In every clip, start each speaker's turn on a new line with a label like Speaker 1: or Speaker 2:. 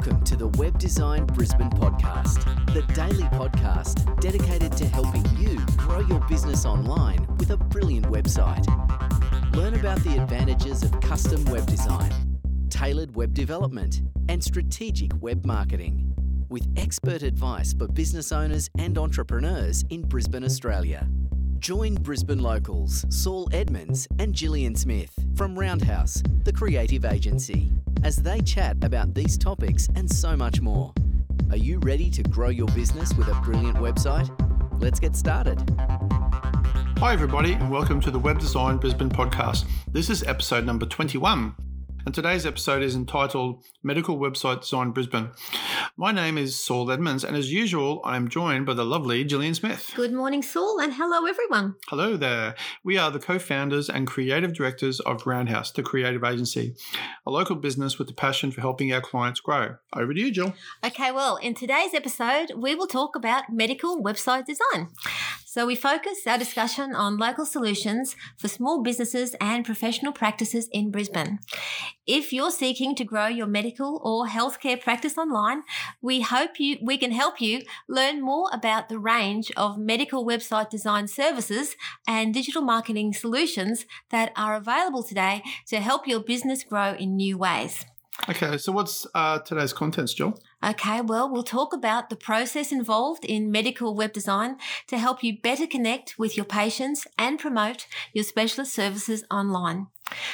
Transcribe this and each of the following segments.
Speaker 1: welcome to the Web Design Brisbane podcast, the daily podcast dedicated to helping you grow your business online with a brilliant website. Learn about the advantages of custom web design, tailored web development, and strategic web marketing with expert advice for business owners and entrepreneurs in Brisbane, Australia. Join Brisbane locals Saul Edmonds and Gillian Smith from Roundhouse, the creative agency, as they chat about these topics and so much more. Are you ready to grow your business with a brilliant website? Let's get started.
Speaker 2: Hi, everybody, and welcome to the Web Design Brisbane podcast. This is episode number 21 and today's episode is entitled Medical Website Design Brisbane. My name is Saul Edmonds, and as usual, I am joined by the lovely Gillian Smith.
Speaker 3: Good morning, Saul, and hello, everyone.
Speaker 2: Hello there. We are the co founders and creative directors of Roundhouse, the creative agency, a local business with a passion for helping our clients grow. Over to you, Jill.
Speaker 3: Okay, well, in today's episode, we will talk about medical website design. So, we focus our discussion on local solutions for small businesses and professional practices in Brisbane. If you're seeking to grow your medical or healthcare practice online, we hope you we can help you learn more about the range of medical website design services and digital marketing solutions that are available today to help your business grow in new ways.
Speaker 2: Okay, so what's uh, today's contents, Jill?
Speaker 3: Okay, well, we'll talk about the process involved in medical web design to help you better connect with your patients and promote your specialist services online.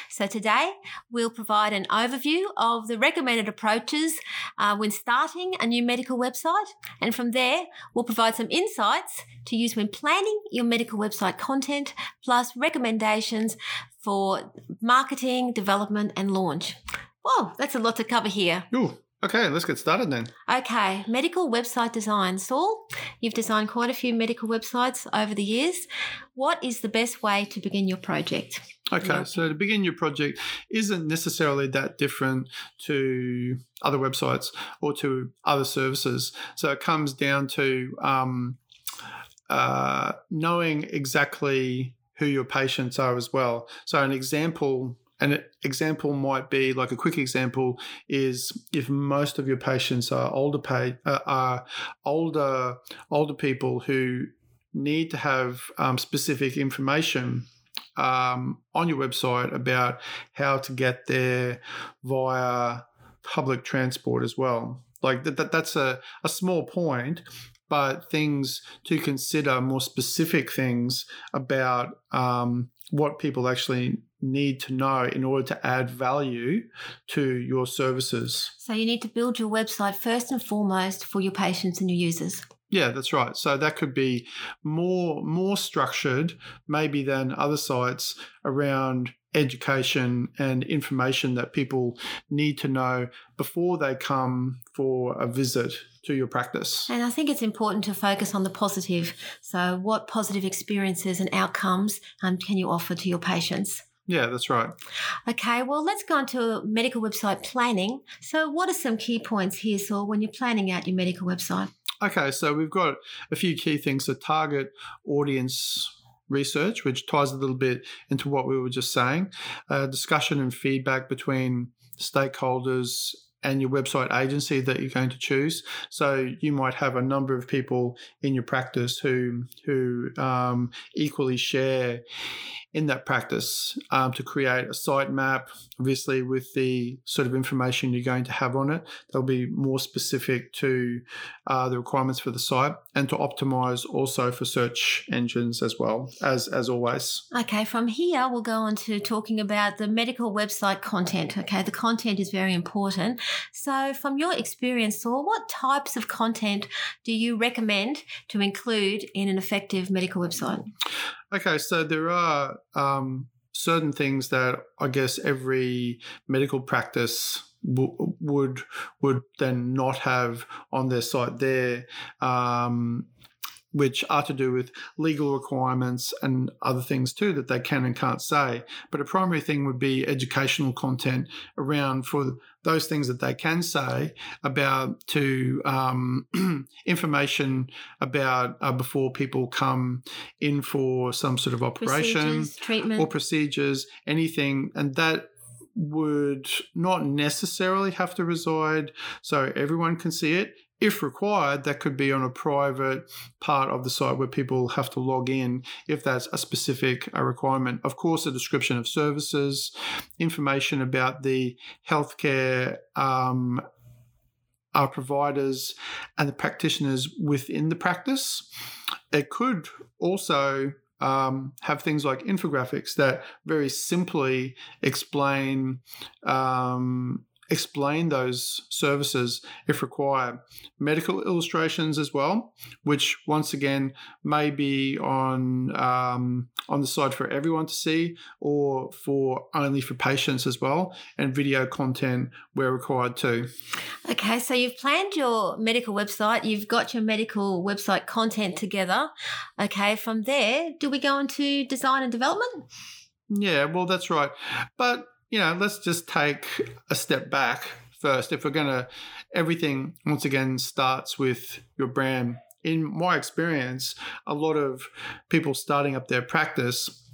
Speaker 3: So, today we'll provide an overview of the recommended approaches uh, when starting a new medical website. And from there, we'll provide some insights to use when planning your medical website content, plus recommendations for marketing, development, and launch. Whoa, that's a lot to cover here.
Speaker 2: Ooh. Okay, let's get started then.
Speaker 3: Okay, medical website design. Saul, you've designed quite a few medical websites over the years. What is the best way to begin your project?
Speaker 2: Okay, so to begin your project isn't necessarily that different to other websites or to other services. So it comes down to um, uh, knowing exactly who your patients are as well. So an example an example might be like a quick example is if most of your patients are older pay, uh, are older older people who need to have um, specific information um, on your website about how to get there via public transport as well. Like that, that that's a, a small point, but things to consider more specific things about um, what people actually need to know in order to add value to your services.
Speaker 3: So you need to build your website first and foremost for your patients and your users.
Speaker 2: Yeah, that's right. So that could be more more structured maybe than other sites around education and information that people need to know before they come for a visit to your practice.
Speaker 3: And I think it's important to focus on the positive. So, what positive experiences and outcomes um, can you offer to your patients?
Speaker 2: Yeah, that's right.
Speaker 3: Okay, well, let's go on to medical website planning. So, what are some key points here, Saul, when you're planning out your medical website?
Speaker 2: Okay, so we've got a few key things to target audience research, which ties a little bit into what we were just saying, uh, discussion and feedback between stakeholders and your website agency that you're going to choose. So you might have a number of people in your practice who who um, equally share in that practice um, to create a sitemap. Obviously, with the sort of information you're going to have on it, they'll be more specific to uh, the requirements for the site and to optimize also for search engines as well as as always.
Speaker 3: Okay, from here we'll go on to talking about the medical website content. Okay, the content is very important. So, from your experience, Saul, what types of content do you recommend to include in an effective medical website?
Speaker 2: Okay, so there are um, certain things that I guess every medical practice would would then not have on their site there. Um, which are to do with legal requirements and other things too that they can and can't say. But a primary thing would be educational content around for those things that they can say about to um, information about uh, before people come in for some sort of operation
Speaker 3: procedures, treatment
Speaker 2: or procedures, anything, and that would not necessarily have to reside so everyone can see it. If required, that could be on a private part of the site where people have to log in if that's a specific uh, requirement. Of course, a description of services, information about the healthcare um, our providers and the practitioners within the practice. It could also um, have things like infographics that very simply explain um, explain those services if required. Medical illustrations as well, which once again may be on um, on the side for everyone to see, or for only for patients as well, and video content where required too.
Speaker 3: Okay, so you've planned your medical website, you've got your medical website content together. Okay, from there, do we go into design and development?
Speaker 2: Yeah, well, that's right. But you know, let's just take a step back first. If we're going to, everything once again starts with your brand. In my experience, a lot of people starting up their practice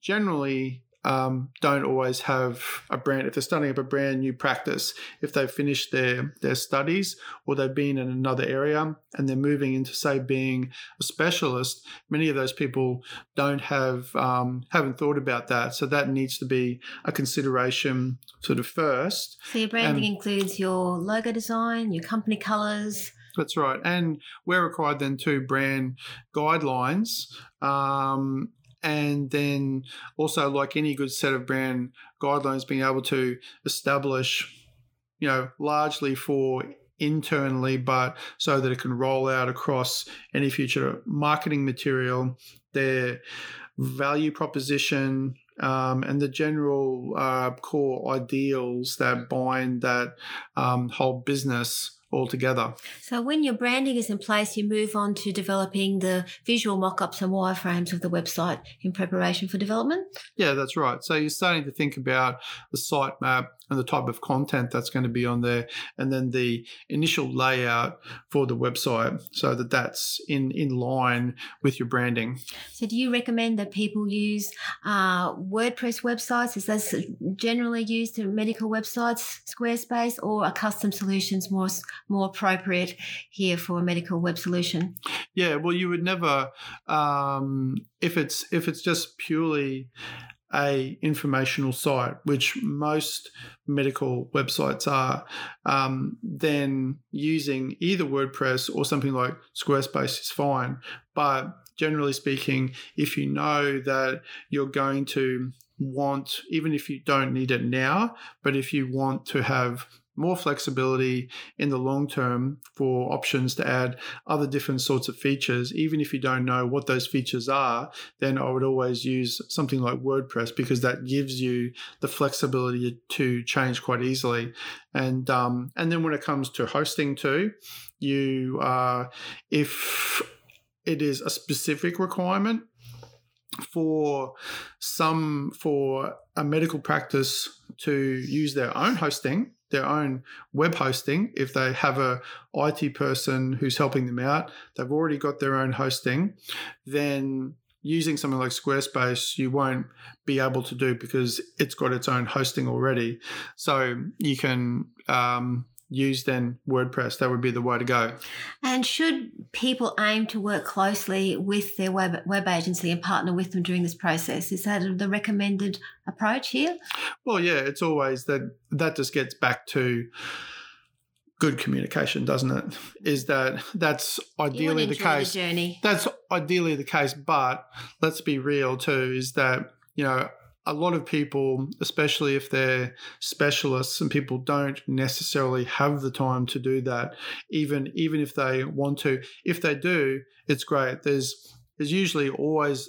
Speaker 2: generally um, don't always have a brand. If they're starting up a brand new practice, if they've finished their their studies or they've been in another area and they're moving into say being a specialist, many of those people don't have um, haven't thought about that. So that needs to be a consideration sort of first.
Speaker 3: So your branding includes your logo design, your company colors.
Speaker 2: That's right, and we're required then to brand guidelines. Um, and then also like any good set of brand guidelines being able to establish you know largely for internally but so that it can roll out across any future marketing material their value proposition um, and the general uh, core ideals that bind that um, whole business altogether.
Speaker 3: So when your branding is in place, you move on to developing the visual mock-ups and wireframes of the website in preparation for development?
Speaker 2: Yeah, that's right. So you're starting to think about the sitemap and the type of content that's going to be on there and then the initial layout for the website so that that's in in line with your branding.
Speaker 3: So do you recommend that people use uh, wordpress websites? Is that generally used in medical websites squarespace or are custom solutions more more appropriate here for a medical web solution?
Speaker 2: Yeah well you would never um, if it's if it's just purely a informational site, which most medical websites are, um, then using either WordPress or something like Squarespace is fine. But generally speaking, if you know that you're going to want, even if you don't need it now, but if you want to have more flexibility in the long term for options to add other different sorts of features. Even if you don't know what those features are, then I would always use something like WordPress because that gives you the flexibility to change quite easily. And um, and then when it comes to hosting too, you uh, if it is a specific requirement for some for a medical practice to use their own hosting their own web hosting. If they have a IT person who's helping them out they've already got their own hosting then using something like Squarespace you won't be able to do because it's got its own hosting already. So you can um, use then WordPress. That would be the way to go.
Speaker 3: And should people aim to work closely with their web, web agency and partner with them during this process? Is that the recommended approach here?
Speaker 2: Well, yeah, it's always that that just gets back to good communication, doesn't it? Is that that's ideally the case.
Speaker 3: The
Speaker 2: that's ideally the case, but let's be real too, is that, you know, a lot of people, especially if they're specialists and people don't necessarily have the time to do that, even even if they want to. If they do, it's great. There's there's usually always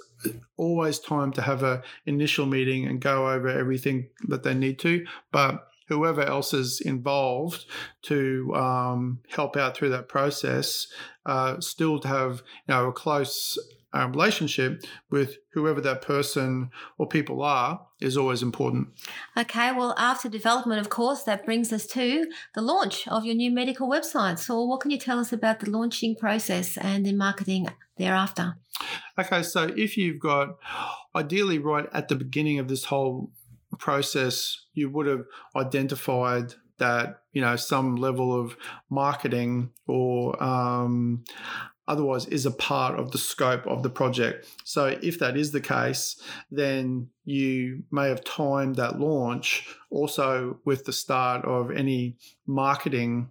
Speaker 2: always time to have a initial meeting and go over everything that they need to. But whoever else is involved to um, help out through that process, uh, still to have you know a close um, relationship with whoever that person or people are is always important.
Speaker 3: Okay, well, after development, of course, that brings us to the launch of your new medical website. So, what can you tell us about the launching process and the marketing thereafter?
Speaker 2: Okay, so if you've got ideally right at the beginning of this whole process, you would have identified that you know some level of marketing or um, otherwise is a part of the scope of the project. So if that is the case, then you may have timed that launch also with the start of any marketing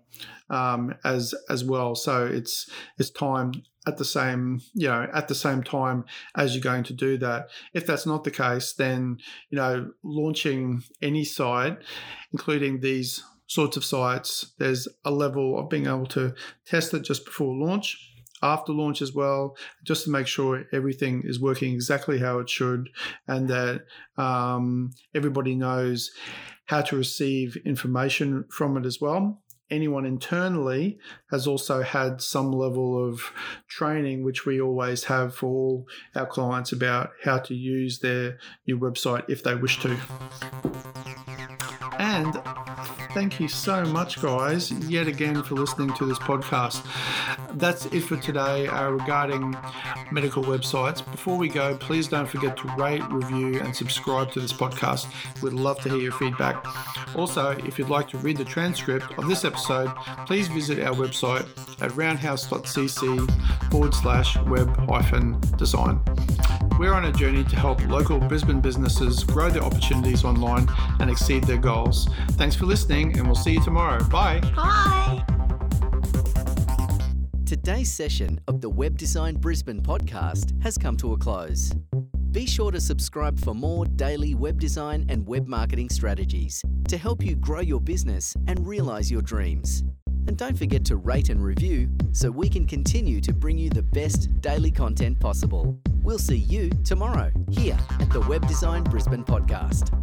Speaker 2: um, as as well. So it's it's timed at the same you know at the same time as you're going to do that. If that's not the case, then you know launching any site, including these sorts of sites, there's a level of being able to test it just before launch after launch as well, just to make sure everything is working exactly how it should and that um, everybody knows how to receive information from it as well. Anyone internally has also had some level of training, which we always have for all our clients about how to use their new website if they wish to. And thank you so much, guys, yet again for listening to this podcast. That's it for today uh, regarding medical websites. Before we go, please don't forget to rate, review, and subscribe to this podcast. We'd love to hear your feedback. Also, if you'd like to read the transcript of this episode, please visit our website at roundhouse.cc forward slash web hyphen design. We're on a journey to help local Brisbane businesses grow their opportunities online and exceed their goals. Thanks for listening, and we'll see you tomorrow. Bye.
Speaker 3: Bye.
Speaker 1: Today's session of the Web Design Brisbane podcast has come to a close. Be sure to subscribe for more daily web design and web marketing strategies to help you grow your business and realize your dreams. And don't forget to rate and review so we can continue to bring you the best daily content possible. We'll see you tomorrow here at the Web Design Brisbane podcast.